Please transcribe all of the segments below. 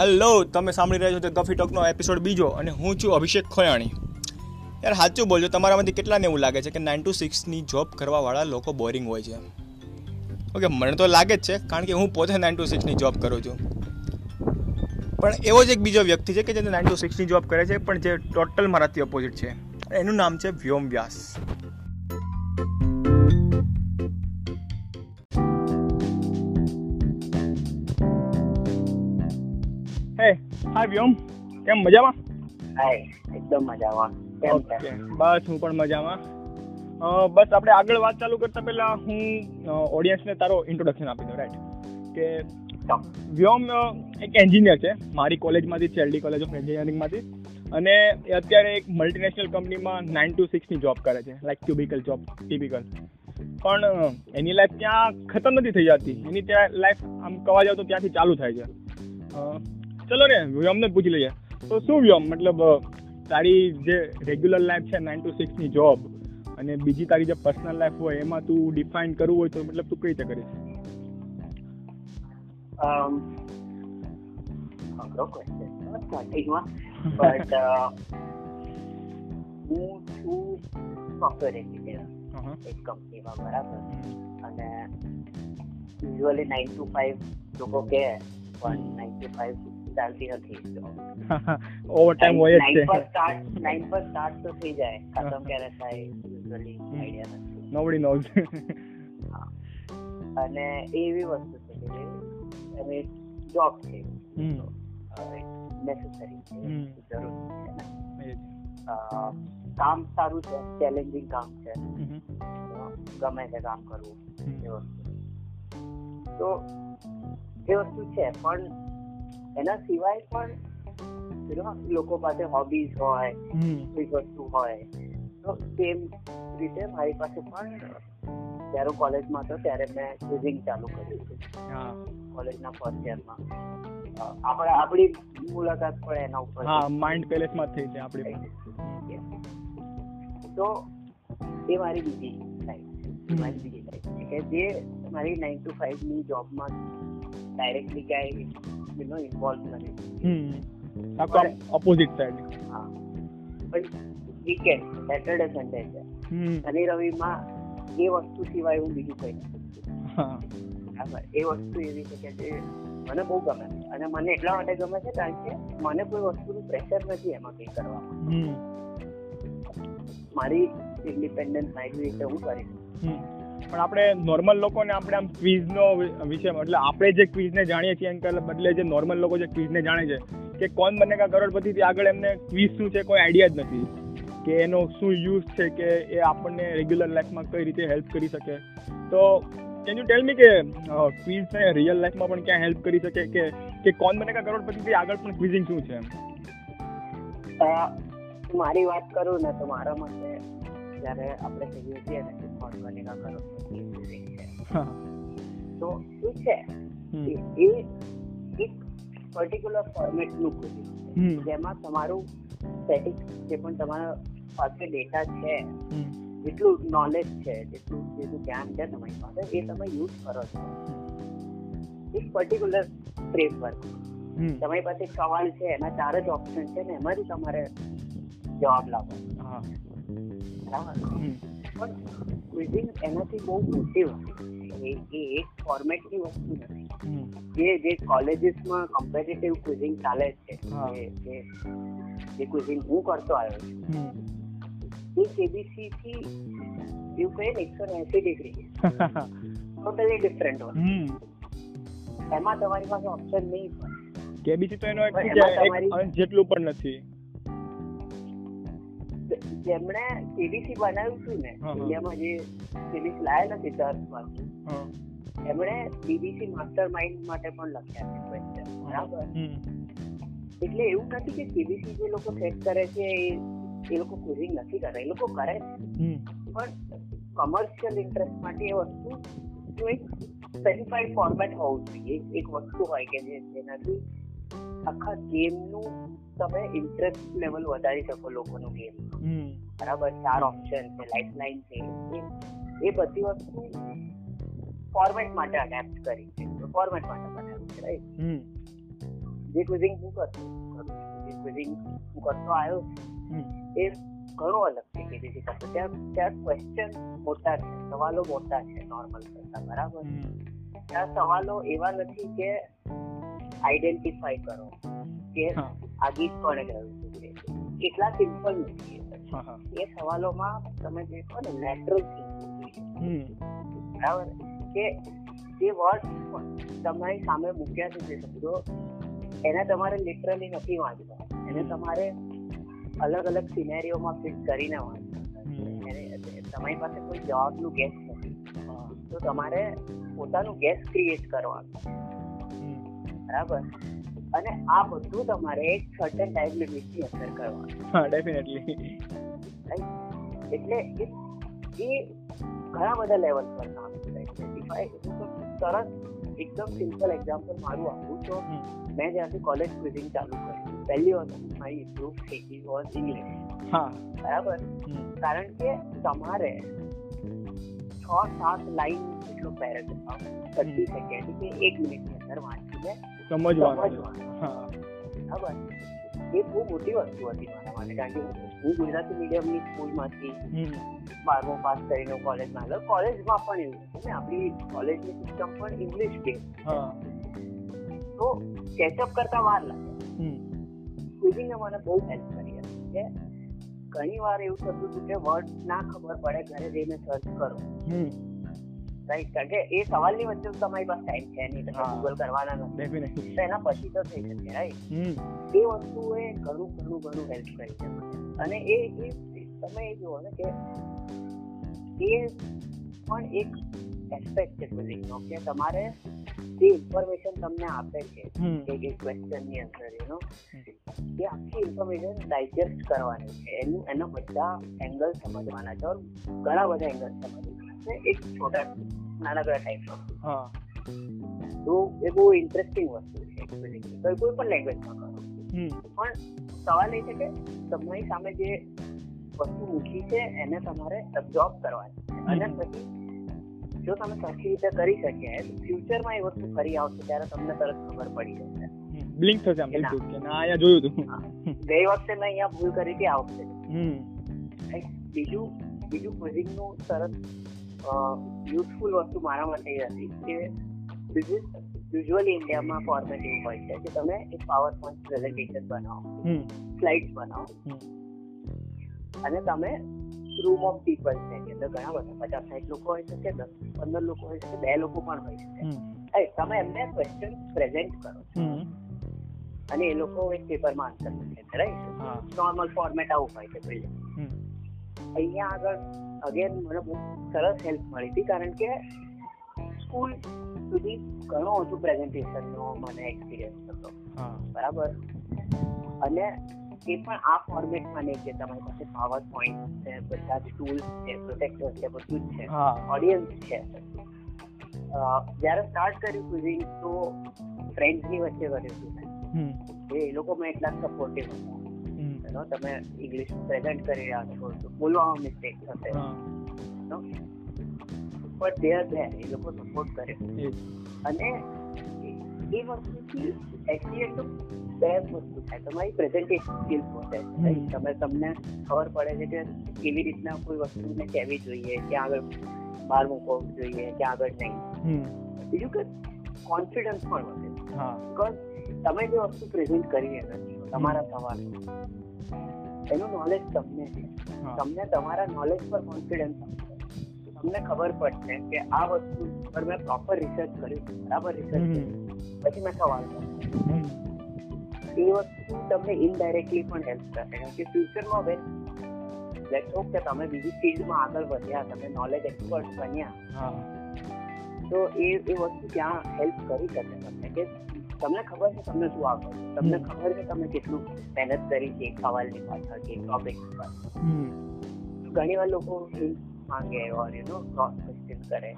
Hello તમે સાંભળી રહ્યા છો તે ગફી ટોકનો એપિસોડ બીજો અને હું છું અભિષેક ખોયાણી. યાર, સાચું બોલજો, તમારામાંથી કેટલાને એવું લાગે છે કે નાઇન ટુ સિક્સની જોબ કરવાવાળા લોકો બોરિંગ હોય છે? ઓકે, મને તો લાગે જ છે, કારણ કે હું પોતે નાઇન ટુ સિક્સની જોબ કરું છું. પણ એવો જ એક બીજો વ્યક્તિ છે કે જે નાઇન ટુ સિક્સની જોબ કરે છે, પણ જે ટોટલ મારાથી ઓપોઝિટ છે. એનું નામ છે વ્યોમ વ્યાસ. હે હાય વ્યોમ. કેમ મજામાં? હાય એકદમ મજામાં. કેમ છે? બસ હું પણ મજામાં. બસ આપણે આગળ વાત ચાલુ કરતા પહેલા હું ઓડિયન્સને તારો ઇન્ટ્રોડક્શન આપી દઉં રાઈટ કે વ્યોમ એક એન્જિનિયર છે. મારી કોલેજમાંથી છે એલડી કોલેજ ઓફ એન્જિનિયરિંગમાંથી અને એ અત્યારે એક મલ્ટીનેશનલ કંપનીમાં નાઇન ટુ સિક્સની જોબ કરે છે. લાઈક ક્યુબિકલ જોબ ટિપિકલ પણ એની લાઈફ ત્યાં ખતમ નથી થઈ જતી. એની ત્યાં લાઈફ આમ કવા જાવ તો ત્યાંથી ચાલુ થાય છે. ચલો રે વ્યોમને જ પૂછી લઈએ. તો શું વ્યોમ મતલબ તારી જે રેગ્યુલર લાઈફ છે નાઇન ટુ સિક્સની જોબ અને બીજી તારી જે પર્સનલ લાઈફ હોય એમાં તું ડિફાઇન કરવું હોય તો મતલબ તું કઈ રીતે કરીશ? Um, હું. છું સોફ્ટવેર એન્જિનિયર એક કંપનીમાં બરાબર. અને યુઝ્યુઅલી નાઇન ટુ ફાઈવ લોકો કહે પણ નાઇન ટુ ફાઈવ ચાલતી નથી ઓવર ટાઈમ હોય જ નાઇન પર છે સ્ટાર્ટ નાઇન પર સ્ટાર્ટ તો થઈ જાય. ખતમ ક્યારે થાય યુઝ્યુઅલી આઈડિયા નથી. નોબડી નોઝ અને એવી વસ્તુ છે કે હવે જોબ છે નેસેસરી જરૂરી છે કામ સારું છે ચેલેન્જિંગ કામ છે. ગમે તે કામ કરવું એ વસ્તુ. તો એ વસ્તુ છે પણ એના સિવાય પણ લોકો પાસે હોબીઝ હોય કોઈ વસ્તુ હોય તો સેમ રીતે મારી પાસે પણ જ્યારે કોલેજમાં હતો ત્યારે મેં ક્વિઝિંગ ચાલુ કર્યું હતું. હા. કોલેજના ફર્સ્ટ યરમાં આપણે આપણી મુલાકાત પણ એના ઉપર હા માઇન્ડ પેલેસમાં થઈ છે આપણી તો એ મારી બીજી લાઈફ મારી બીજી લાઈફ કે જે મારી નાઇન ટુ ફાઈવની જોબમાં ડાયરેક્ટલી ક્યાંય યુ નો ઇન્વોલ્વ નથી હમ આખો ઓપોઝિટ સાઈડ હા પણ વીકેન્ડ સેટરડે સન્ડે છે શનિ રવિમાં એ વસ્તુ સિવાય હું બીજું કઈ નથી હા એ વસ્તુ એવી છે કે જે મને બહુ ગમે અને મને એટલા માટે ગમે છે કારણ કે મને કોઈ વસ્તુનું પ્રેશર નથી એમાં કંઈ કરવામાં મારી ઇન્ડિપેન્ડન્ટ મારી રીતે હું કરીશ. પણ આપણે નોર્મલ લોકોને આપણે આમ ક્વિઝનો વિષય એટલે આપણે જે ક્વિઝને જાણીએ છીએ એના બદલે જે નોર્મલ લોકો જે ક્વિઝને જાણે છે કે કોણ બનેગા કરોડપતિથી આગળ એમને ક્વિઝ શું છે કોઈ આઈડિયા જ નથી કે એનો શું યુઝ છે કે એ આપણને રેગ્યુલર લાઈફમાં કઈ રીતે હેલ્પ કરી શકે. તો કેન યુ ટેલ મી કે ક્વિઝને રિયલ લાઈફમાં પણ ક્યાં હેલ્પ કરી શકે કે કે કોણ બનેગા કરોડપતિથી આગળ પણ ક્વિઝિંગ શું છે? મારી વાત કરું ને તો મારા મતે જ્યારે આપણે કહીએ છીએ ને કે છે તો એ છે એ એક પર્ટિક્યુલર ફોર્મેટનું નું છે જેમાં તમારું સ્ટેટિક જે પણ તમારા પાસે ડેટા છે. જેટલું નોલેજ છે જેટલું જેટલું જ્ઞાન છે તમારી પાસે એ તમે યુઝ કરો છો એક પર્ટિક્યુલર ફ્રેમવર્ક. તમારી પાસે સવાલ છે એના ચાર જ ઓપ્શન છે ને એમાંથી તમારે જવાબ લાવો. પણ ક્વિઝિંગ એનાથી બહુ મોટી વસ્તુ એ એક ફોર્મેટની વસ્તુ નથી. જે જે કોલેજીસમાં કોમ્પિટિટિવ ક્વિઝિંગ ચાલે છે જે ક્વિઝિંગ હું કરતો આવ્યો છું. એ કેબીસી થી એવું કહે ને એકસો એસી ડિગ્રી ટોટલી ડિફરન્ટ હોય હમ. એમાં તમારી પાસે ઓપ્શન નહીં હોય. કેબીસી તો એનો જેટલું પણ નથી. જેમણે કેબીસી બનાવ્યું હતું ને. ઇન્ડિયામાં જે કેબીસી લાયેલા નથી દસ એમણે બીબીસી માસ્ટર માઇન્ડ માટે પણ લખ્યા છે ક્વેશ્ચન બરાબર? એટલે એવું નથી કે કેબીસી જે લોકો સેટ કરે છે એ એ લોકો ક્વિઝિંગ નથી કરતા એ લોકો કરે પણ કમર્શિયલ ઇન્ટરેસ્ટ માટે એ વસ્તુ એક સ્પેસિફાઈડ ફોર્મેટ હોવું જોઈએ એક વસ્તુ હોય કે જે જેનાથી આખા ગેમનું તમે ઇન્ટરેસ્ટ લેવલ વધારી શકો લોકોનું ગેમ બરાબર? ચાર ઓપ્શન છે લાઈફ લાઈન છે એ- બધી વસ્તુ ફોર્મેટ માટે અડેપ્ટ કરી છે. ફોર્મેટ માટે બનાવ્યું છે રાઈટ જે ક્વિઝિંગ હું કરતો જે ક્વિઝિંગ હું કરતો આવ્યો એ ઘણો અલગ છે કેબીસી કરતો ત્યાં ત્યાં ક્વેશ્ચન મોટા છે સવાલો મોટા છે નોર્મલ કરતા બરાબર? ત્યાં સવાલો એવા નથી કે આઈડેન્ટિફાઈ કરો કે આ ગીત કોણે ગાયું છે કેટલા સિમ્પલ નથી એ. સવાલોમાં તમે જે કહો ને નેચરલ બરાબર? કે જે વર્ડ તમારી સામે મૂક્યા છે જે શબ્દો એને તમારે લિટરલી નથી વાંચવા એને તમારે અલગ અલગ સિનેરીઓમાં ફિટ કરીને વાંચવા તમારી પાસે કોઈ જવાબનું ગેસ નથી. તો તમારે પોતાનું ગેસ ક્રિએટ કરવાનું. બરાબર? અને આ બધું તમારે એક સર્ટન ટાઈમ લિમિટની અંદર કરવાનું. હા ડેફિનેટલી એટલે એ ઘણા બધા લેવલ પર કામ કરે છે. એકદમ સિમ્પલ એક્ઝામ્પલ મારું આપું તો મેં જ્યાંથી કોલેજ ક્વિઝિંગ ચાલુ કર્યું પહેલી વસ્તુ મારી ઇમ્પ્રુવ ગઈ વોઝ ઇંગ્લિશ હા. બરાબર? કારણ કે તમારે છ સાત લાઈન જેટલો પેરેગ્રાફ થર્ટી સેકન્ડ કે એક મિનિટની અંદર વાંચીને સમજવાનું. હા. એ બહુ મોટી વસ્તુ હતી મારા માટે કારણ કે હું- ગુજરાતી મીડિયમની સ્કૂલમાંથી બારમો પાસ કરીને કોલેજમાં આવ્યો. કોલેજમાં પણ એવું છે આપણી કોલેજની સિસ્ટમ પણ ઇંગ્લિશ કે તો કેચઅપ કરતા વાર લાગે. ક્વિઝિંગે મને બહુ હેલ્પ કરી હતી કે ઘણી વાર એવું થતું હતું કે વર્ડ ના ખબર પડે ઘરે જઈને સર્ચ કરો. રાઈટ કારણ કે એ સવાલની વચ્ચે તમારી પાસે ટાઈમ છે નહીં. તમે ગૂગલ કરવાના નથી. તો એના પછી તો થઈ શકે રાઈટ વસ્તુ એ ઘણું ઘણું ઘણું હેલ્પ કરી છે અને એ એ તમે એ જુઓ ને કે એ પણ એક એસ્પેક્ટ છે ક્વિઝિંગનો કે તમારે જે ઇન્ફોર્મેશન તમને આપે છે હમ. કે એ ક્વેશ્ચનની અંદર એનો નો એ આખી ઇન્ફોર્મેશન ડાયજેસ્ટ કરવાની છે. એનું એના બધા એંગલ સમજવાના છે. ઘણા બધા એંગલ સમજવાના છે. એક છોટા નાનકડા ટાઈપમાં હા. તો એ બહુ ઇન્ટરેસ્ટિંગ વસ્તુ છે. તો કોઈ પણ લેંગ્વેજમાં કરો. પણ સવાલ એ છે કે તમારી સામે જે વસ્તુ મૂકી છે એને તમારે અબ્ઝોર્બ કરવાની. અને પછી જો તમે સરખી રીતે કરી શકીએ ફ્યુચરમાં એ વસ્તુ ફરી આવશે ત્યારે તમને તરત ખબર પડી જશે. બ્લિંક થશે આમ બિલકુલ કે ના અહીંયા જોયું હતું ગઈ વખતે મેં અહીંયા ભૂલ કરી હતી આ વખતે? બીજું બીજું ક્વિઝિંગનું સરસ યુઝફુલ વસ્તુ મારા માટે એ હતી કે યુઝ્યુઅલી ઇન્ડિયામાં ફોર્મેટ એવું હોય છે કે તમે એક પાવર પોઈન્ટ પ્રેઝન્ટેશન બનાવો. સ્લાઇડ્સ બનાવો. અને તમે રૂમ ઓફ પીપલ છે કે અંદર ઘણા બધા પચાસ સાઠ લોકો હોય શકે દસ પંદર લોકો હોય શકે બે લોકો પણ હોય શકે. તમે એમને ક્વેશ્ચન પ્રેઝન્ટ કરો હમ. અને એ લોકો એક પેપરમાં આન્સર છે રાઈટ નોર્મલ ફોર્મેટ આવું હોય છે હમ. અહીંયા આગળ અગેન મને બહુ સરસ હેલ્પ મળી હતી કારણ કે સ્કૂલ સુધી ઘણો ઓછું પ્રેઝન્ટેશનનો મને એક્સપિરિયન્સ હતો. બરાબર? અને એ પણ આ ફોર્મેટમાં નહીં કે તમારી પાસે પાવર પોઈન્ટ છે બધા જ ટૂલ્સ છે પ્રોટેક્ટર છે બધું જ છે ઓડિયન્સ છે. જ્યારે સ્ટાર્ટ કર્યું ક્વિઝિંગ તો ફ્રેન્ડ્સની વચ્ચે કર્યું હતું એ લોકો મેં એટલા સપોર્ટિવ હતા. Know, તમે ઇંગ્લિશ પ્રેઝન્ટ કરી રહ્યા છો તો બોલવામાં મિસ્ટેક થશે. હા. બટ દે આર ધેર એ લોકો સપોર્ટ કરે. અને એ- વસ્તુથી એક્ચ્યુઅલી તો બે વસ્તુ થાય. તમારી પ્રેઝન્ટેશન સ્કિલ વધે તમે તમને ખબર પડે છે કે કેવી રીતના કોઈ વસ્તુને કહેવી જોઈએ ક્યાં આગળ બહાર મૂકવું જોઈએ ક્યાં આગળ નહીં. બીજું કે કોન્ફિડન્સ પણ વધે. હા. બીકોઝ તમે જે વસ્તુ પ્રેઝન્ટ કરી રહ્યા છો તમારા સવાલ એનું નોલેજ તમને છે. તમને તમારા નોલેજ પર કોન્ફિડન્સ આવશે તમને ખબર પડશે કે આ વસ્તુ પર મેં પ્રોપર રિસર્ચ કર્યું બરાબર રિસર્ચ પછી મેં સવાલ કર્યો. એ વસ્તુ તમને ઇનડાયરેક્ટલી પણ હેલ્પ કરશે. કેમ કે ફ્યુચરમાં વેન લેટ્સ હોપ કે તમે બીજી ફિલ્ડમાં આગળ વધ્યા તમે નોલેજ એક્સપર્ટ બન્યા. તો એ એ વસ્તુ ત્યાં હેલ્પ કરી શકે તમને. કે તમને ખબર છે તમને શું આવડે? તમને ખબર છે તમે કેટલું મહેનત કરી છે સવાલની પાછળ કે ટોપિકની પાછળ? ઘણી વાર લોકો માંગે or you know cross question કરે.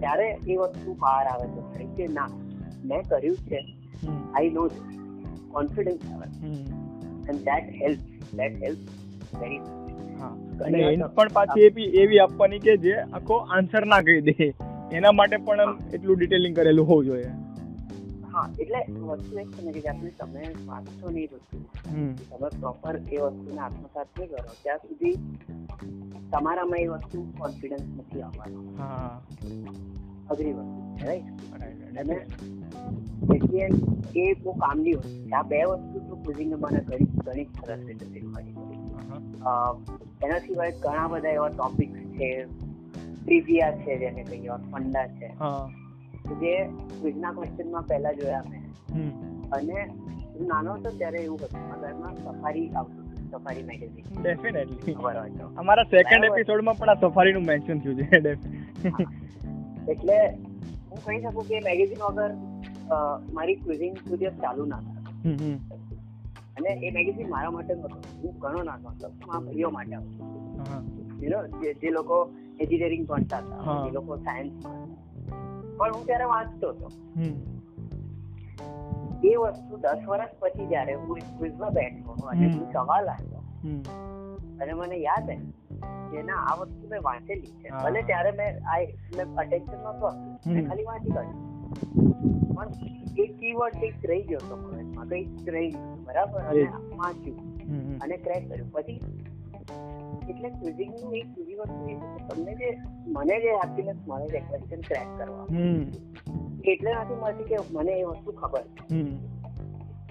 ત્યારે એ વસ્તુ બહાર આવે છે. ખરી કે ના મેં કર્યું છે. આઈ નો કોન્ફિડન્સ આવે. And that help that help very પણ પાછી એવી એવી આપવાની કે જે આખો આન્સર ના કહી દે. એના માટે પણ એટલું ડિટેલિંગ કરેલું હોવું જોઈએ. હા એટલે વસ્તુ એક છે ને કે જ્યાં તમે વાંચશો નહીં વસ્તુ તમે પ્રોપર એ વસ્તુને આત્મસાત નહીં કરો. ત્યાં સુધી તમારામાં એ વસ્તુ કોન્ફિડન્સ નથી આવવાનો. અઘરી વસ્તુ રાઈટ અને એટલે એ બહુ કામની વસ્તુ આ બે વસ્તુ તો ક્વિઝિંગને મને ઘણી ઘણી સરસ રીતે શીખવાડી એના સિવાય ઘણા બધા એવા ટોપિક્સ છે. ટ્રિવિયા છે જેને કહીએ ફંડા છે. જે ક્વિઝના ક્વેશ્ચનમાં પહેલા જોયા મેં હમ. અને હું નાનો હતો ત્યારે એવું હતું ઘરમાં સફારી આવતું સફારી મેગેઝિન. ડેફિનેટલી અમારા સેકન્ડ એપિસોડમાં પણ આ સફારીનું મેન્શન થયું છે એટલે હું કહી શકું કે મેગેઝિન વગર મારી ક્વિઝિંગ સુધી ચાલુ ના થાય. અને એ મેગેઝિન મારા માટે નહોતો. હું ઘણો નાનો હતો મારા ભાઈઓ માટે હતો જે લોકો એન્જિનિયરિંગ ભણતા હતા એ લોકો સાયન્સ પણ હું ત્યારે વાંચતો હતો. એ વસ્તુ દસ વર્ષ પછી જયારે હું ક્વિઝમાં બેઠો અને હું સવાલ આવ્યો. અને મને યાદ હે કે ના આ વસ્તુ મેં વાંચેલી છે. ભલે ત્યારે મેં આ મેં અટેન્શન નહોતું મેં ખાલી વાંચી કાઢ્યું. પણ એક કીવર્ડ કંઈક રહી ગયો હતો મગજમાં કંઈક રહી ગયું, બરાબર? અને વાંચ્યું. અને ક્રેક કર્યું. પછી એટલે ક્વિઝિંગનું એક બીજી વસ્તુ એ છે કે તમને જે મને જે હેપીનેસ મળે છે ક્વેશ્ચન ક્રેક કરવા. એટલે નથી મળતી કે મને એ વસ્તુ ખબર. છે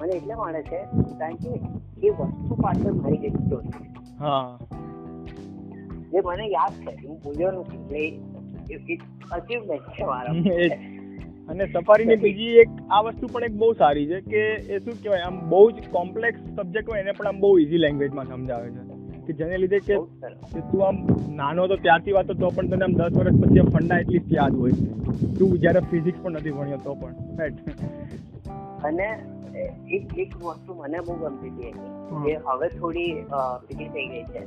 મને એટલે મળે છે કારણ કે એ વસ્તુ પાછળ મારી જે સ્ટોરી છે. જે મને યાદ છે હું ભૂલ્યો નથી એટલે અચીવમેન્ટ છે મારા. અને સફારીની બીજી એક આ વસ્તુ પણ એક બહુ સારી છે કે એ શું કહેવાય આમ બહુ જ કોમ્પ્લેક્સ સબ્જેક્ટ હોય એને પણ આમ બહુ ઇઝી લેંગ્વેજમાં સમજાવે છે. કે જેને લીધે કે તું આમ નાનો હતો ત્યારથી વાતો તો પણ તને આમ દસ વર્ષ પછી ફંડા એટલીસ્ટ યાદ હોય. તું જ્યારે ફિઝિક્સ પણ નથી ભણ્યો તો પણ. રાઈટ અને એક એક વસ્તુ મને બહુ ગમતી હતી. જે હવે થોડી પેલી થઈ ગઈ છે.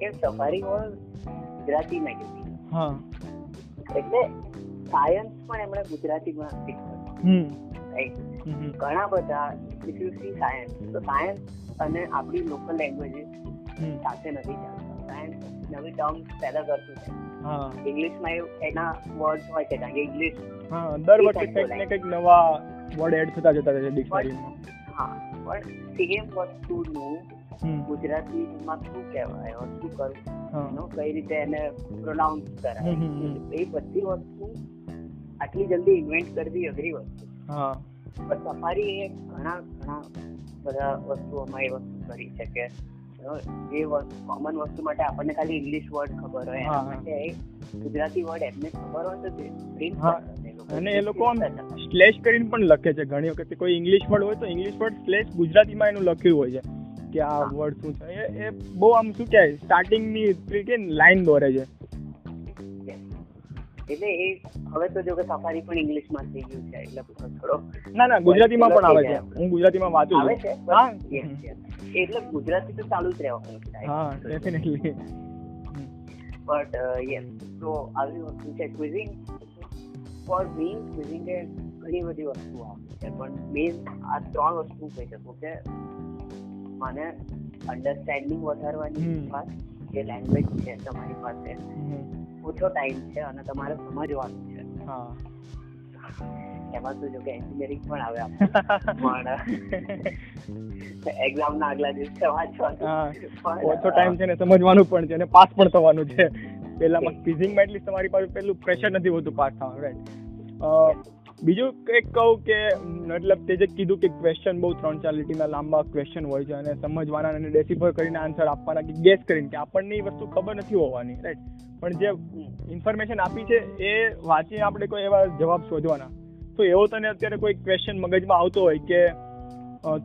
કે સફારી હોલ ગુજરાતી મેગેઝિન હા. એટલે સાયન્સ પણ એમણે ગુજરાતીમાં શીખવ્યું. ઘણા બધા ઇફ યુ સી સાયન્સ તો સાયન્સ અને આપણી લોકલ લેંગ્વેજીસ. સાથે નથી ચાલતા. સાયન્સ નવી ટર્મ્સ પેદા કરતું છે. ઇંગ્લિશમાં એના વર્ડ હોય છે કારણ કે ઇંગ્લિશ દર વખતે કંઈક ને કંઈક નવા વર્ડ એડ થતા જતા રહે છે ડિક્શનરીમાં હા પણ સેમ વસ્તુનું ગુજરાતીમાં શું કહેવાય શું કરવું કઈ રીતે એને પ્રોનાઉન્સ કરાય. એ બધી વસ્તુ આટલી જલ્દી ઇન્વેન્ટ કરવી અઘરી વસ્તુ. હા. પણ સફારી એ ઘણા ઘણા બધા વસ્તુઓમાં એ વસ્તુ કરી છે કે જે કોમન વસ્તુ માટે આપણને ખાલી ઇંગ્લિશ વર્ડ ખબર હોય. એના માટે ગુજરાતી વર્ડ એમને ખબર હોય તો તે છે. અને એ લોકો સ્લેશ કરીને પણ લખે છે. ઘણી વખત કોઈ ઇંગ્લિશ વર્ડ હોય તો ઇંગ્લિશ વર્ડ સ્લેશ ગુજરાતીમાં એનું લખ્યું હોય છે કે આ વર્ડ શું છે. એ બહુ આમ શું કહેવાય? સ્ટાર્ટિંગની ની કે લાઈન દોરે છે. એટલે એ હવે તો જો કે સફારી પણ ઇંગ્લિશમાં થઈ ગયું છે. એટલે થોડો ના ના ગુજરાતીમાં પણ આવે છે. હું ગુજરાતીમાં વાંચું આવે છે. હા. Yes, yes. એટલે ગુજરાતી તો ચાલુ જ રહેવાનું હા ડેફિનેટલી બટ યસ તો આવી વસ્તુ છે. ક્વિઝિંગ ફોર બીંગ ક્વિઝિંગ એ ઘણી બધી વસ્તુઓ આવે છે પણ મેઇન આ ત્રણ વસ્તુ કહી શકું કે મને અન્ડરસ્ટેન્ડિંગ વધારવાની વાત જે લેંગ્વેજ છે તમારી પાસે ઓછો ટાઈમ છે અને તમારે સમજવાનું છે. હા. એમાં શું જો કે એન્જિનિયરિંગ પણ આવે પણ એક્ઝામ ના આગલા દિવસે વાંચવાનું. ઓછો ટાઈમ છે ને સમજવાનું પણ છે અને પાસ પણ થવાનું છે. પહેલામાં ક્વિઝિંગમાં એટલી તમારી પાસે પેલું પ્રેશર નથી હોતું પાસ થવાનું રાઈટ બીજું એક કહું કે, મતલબ તે જે કીધું કે ક્વેશ્ચન બહુ ત્રણ ચાર લીટીના લાંબા ક્વેશ્ચન હોય છે અને સમજવાના અને ડેસિફર કરીને આન્સર આપવાના કે ગેસ કરીને કે આપણને એ વસ્તુ ખબર નથી હોવાની રાઈટ પણ જે ઇન્ફોર્મેશન આપી છે એ વાંચીને આપણે કોઈ એવા જવાબ શોધવાના. તો એવો તને અત્યારે કોઈ ક્વેશ્ચન મગજમાં આવતો હોય કે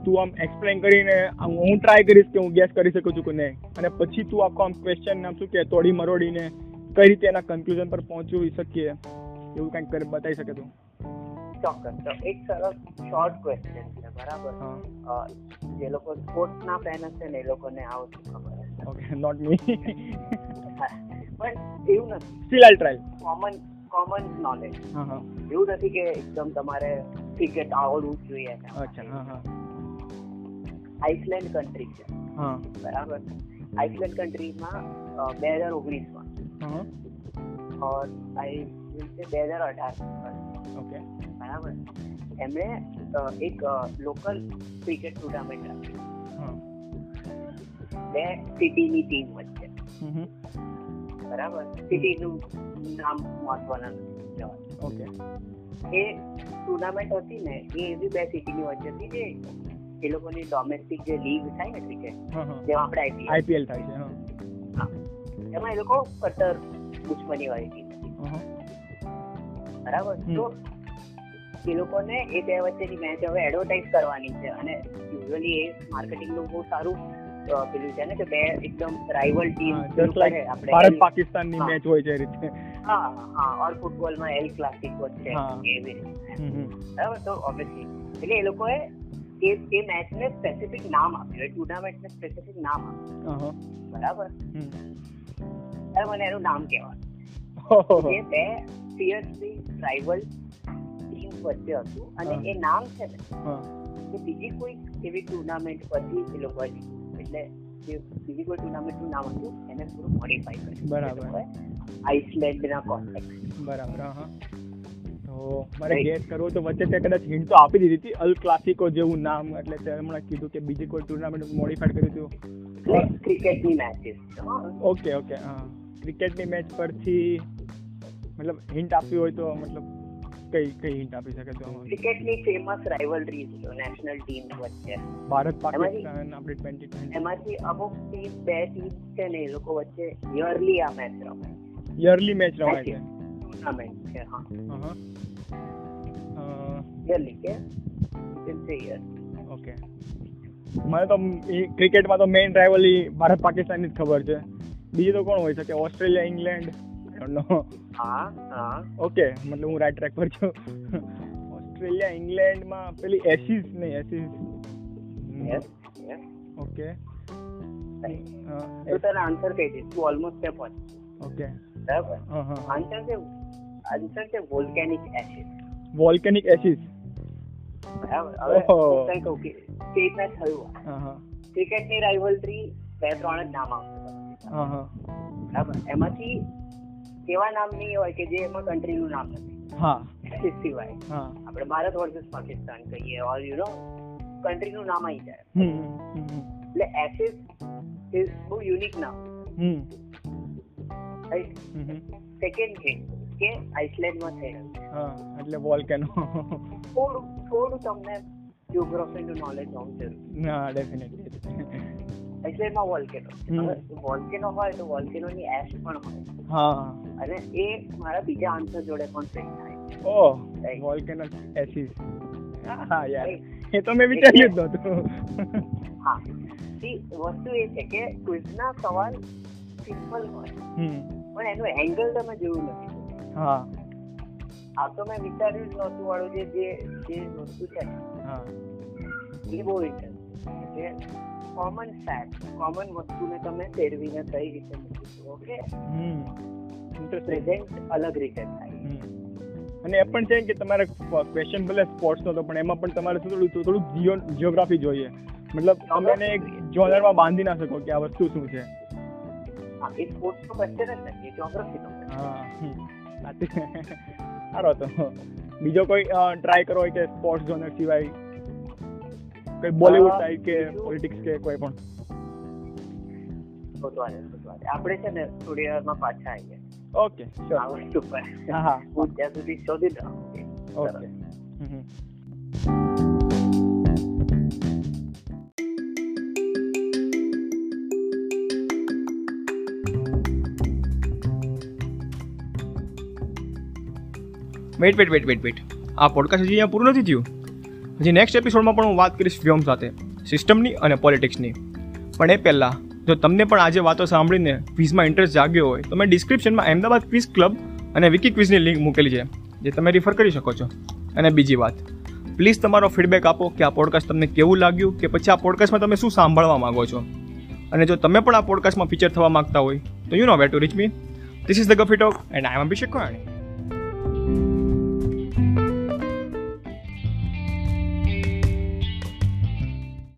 તું આમ એક્સપ્લેન કરીને હું ટ્રાય કરીશ કે હું ગેસ કરી શકું છું કે નહીં? અને પછી તું આખો આમ ક્વેશ્ચન આમ શું કે, તોડી મરોડીને કઈ રીતે એના કન્ક્લુઝન પર પહોંચવી શકીએ? એવું કંઈક બતાવી શકે તું? ચોક્કસ તો એક સરસ શોર્ટ ક્વેશ્ચન છે બરાબર? જે લોકો સ્પોર્ટ્સના ફેન હશે ને એ લોકોને આ શું ખબર ઓકે નોટ મી પણ એવું નથી. Still I try common common knowledge એવું નથી કે એકદમ તમારે ક્રિકેટ આવડવું જોઈએ અચ્છા આઇસલેન્ડ કન્ટ્રી છે. હા. બરાબર? આઇસલેન્ડ કન્ટ્રીમાં બે હજાર ઓગણીસમાં. ઓર આઈ બે હજાર અઢાર ઓકે બરાબર. એમણે એક લોકલ ક્રિકેટ ટુર્નામેન્ટ રાખી બે સિટીની ટીમ વચ્ચે. બરાબર? સિટીનું નામ મહત્વના ઓકે. એ ટુર્નામેન્ટ હતી ને એ એવી બે સિટીની વચ્ચે હતી જે એ લોકોની ડોમેસ્ટિક જે લીગ થાય ને ક્રિકેટ જેમાં આપણે આઈપીએલ આઈપીએલ થાય છે હા. એમાં એ લોકો કટર દુશ્મની વાળી ટીમ. બરાબર? તો એ લોકોને એ બે વચ્ચેની મેચ હવે એડવર્ટાઇઝ કરવાની છે અને યુઝ્યુઅલી એ માર્કેટિંગનું બહુ સારું પેલું છે ને કે બે એકદમ રાઇવલ ટીમ ભારત પાકિસ્તાનની હા. મેચ હોય છે રીતે હા હા ઓર ફૂટબોલમાં એલ ક્લાસિકો છે એવી. બરાબર તો ઓબ્વિયસલી એટલે એ લોકોએ એ એ મેચને સ્પેસિફિક નામ આપ્યું એ ટુર્નામેન્ટને સ્પેસિફિક નામ આપ્યું. બરાબર. મને એનું નામ કહેવાનું. જે બે ફિયર્સલી રાઇવલ વચ્ચે હતું અને એ નામ છે ને. એ બીજી કોઈ એવી ટુર્નામેન્ટ પરથી એ લોકો એટલે જે બીજી કોઈ ટુર્નામેન્ટનું નામ હતું એને થોડું મોડિફાઈ કર્યું. બરાબર. આઇસલેન્ડના કોન્ટેક્ટ બરાબર હા તો મારે ગેસ કરવો તો વચ્ચે તે કદાચ હિન્ટ તો આપી દીધી હતી અલ ક્લાસિકો જેવું નામ એટલે તે હમણાં કીધું કે બીજી કોઈ ટુર્નામેન્ટ મોડિફાઈડ કર્યું હતું. ક્રિકેટની મેચીસ ઓકે ઓકે હા. ક્રિકેટની મેચ પરથી મતલબ હિન્ટ આપવી હોય તો મતલબ કઈ કઈ હિન્ટ આપી શકે તો? ક્રિકેટની ફેમસ રાઇવલરી છે નેશનલ ટીમ વચ્ચે. ભારત પાકિસ્તાન આપણી ટ્વેન્ટી ટ્વેન્ટી એમાંથી અમુક ટીમ બે ટીમ છે ને એ લોકો વચ્ચે યરલી આ મેચ રમે યરલી મેચ રમાય છે ટુર્નામેન્ટ છે હા. હા હા યરલી કે? કેમ છે યર ઓકે મને તો ક્રિકેટમાં તો મેઇન રાઇવલી ભારત પાકિસ્તાનની જ ખબર છે. બીજી તો કોણ હોઈ શકે? ઓસ્ટ્રેલિયા ઇંગ્લેન્ડ નો હા હા. ઓકે મતલબ હું રાઈટ ટ્રેક પર છું. ઓસ્ટ્રેલિયા ઇંગ્લેન્ડમાં પેલી એસીસ નહીં યસ ઓકે. તો તારા આન્સર કહી દઈશ. તું ઓલમોસ્ટ ત્યાં પહોંચ ઓકે. બરાબર? આન્સર છે આન્સર છે વોલ્કેનિક એસિડ વોલ્કેનિક એસીસ બરાબર? હવે. હું કહું કે કે રીતના થયું ક્રિકેટની રાઇવલરી બે ત્રણ જ નામ આવશે. હા હા. બરાબર? એમાંથી એવા નામ નહીં હોય કે જે એમાં કન્ટ્રીનું નામ નથી. હા. સિવાય. આપણે ભારત વર્સિસ પાકિસ્તાન કહીએ ઓર યુ નો કન્ટ્રીનું નામ આવી જાય. એટલે એસિસ ઇઝ બહુ યુનિક નામ. સેકન્ડ થિંગ કે આઇસલેન્ડમાં હા એટલે વોલ્કેનો થોડું થોડું તમને જિયોગ્રાફીનું નોલેજ હોવું જરૂરી. હા ડેફિનેટલી આઇસલેન્ડમાં વોલ્કેનો. વોલ્કેનો હોય તો વોલ્કેનોની એશ પણ હોય. હા. અને એ મારા બીજા આન્સર જોડે પણ ફિટ થાય ઓહ. વોલ્કેનો એસિસ હા યાર એ તો મેં વિચાર્યું જ નહોતું હા સી વસ્તુ એ છે કે ક્વિઝના સવાલ સિમ્પલ હોય હમ પણ એનું એંગલ તમે જોયું નથી હા આ તો મેં વિચાર્યું જ નહોતું વાળું જે જે જે વસ્તુ છે હા એ બહુ ઇન્ટરેસ્ટિંગ છે કોમન ફેક્ટ કોમન વસ્તુને તમે ફેરવીને કઈ રીતે મૂકીશું ઓકે પ્રેઝન્ટ અલગ રીતે થાય. અને એ પણ છે કે તમારે ક્વેશ્ચન ભલે સ્પોર્ટ્સનો હતો પણ એમાં પણ તમારે થોડું થોડું જીઓ જિયોગ્રાફી જોઈએ. મતલબ તમે એને એક જોનરમાં બાંધી ના શકો કે આ વસ્તુ શું છે. હા એ સ્પોર્ટ્સનો ક્વેશ્ચન જ નથી જ્યોગ્રાફીનો હા. સાચી. સારો તો બીજો કોઈ ટ્રાય કરો કે સ્પોર્ટ્સ જોનર સિવાય કોઈ બોલિવૂડ સાઈડ કે પોલિટિક્સ કે કોઈ પણ. આપણે છે ને થોડી વારમાં પાછા આવીએ. ઓકે આ વસ્તુ પર. હા હા. ત્યાં સુધી શોધી દઉં. Okay wait wait wait wait wait આ પોડકાસ્ટ હજી અહીંયા પૂરું નથી થયું? હજી નેક્સ્ટ એપિસોડમાં પણ હું વાત કરીશ વ્યોમ સાથે સિસ્ટમની અને પોલિટિક્સની પણ એ પહેલાં, જો તમને પણ આજે વાતો સાંભળીને ક્વિઝમાં ઇન્ટરેસ્ટ જાગ્યો હોય, તો મેં ડિસ્ક્રિપ્શનમાં અમદાવાદ ક્વિઝ ક્લબ અને વિકી ક્વિઝની લિંક મૂકેલી છે, જે તમે રિફર કરી શકો છો. અને બીજી વાત પ્લીઝ તમારો ફીડબેક આપો કે આ પોડકાસ્ટ તમને કેવું લાગ્યું, કે પછી આ પોડકાસ્ટમાં તમે શું સાંભળવા માંગો છો. અને જો તમે પણ આ પોડકાસ્ટમાં ફીચર થવા માંગતા હોય, તો you know way to reach me this is the Gaffi talk and I am Abhishek Koyani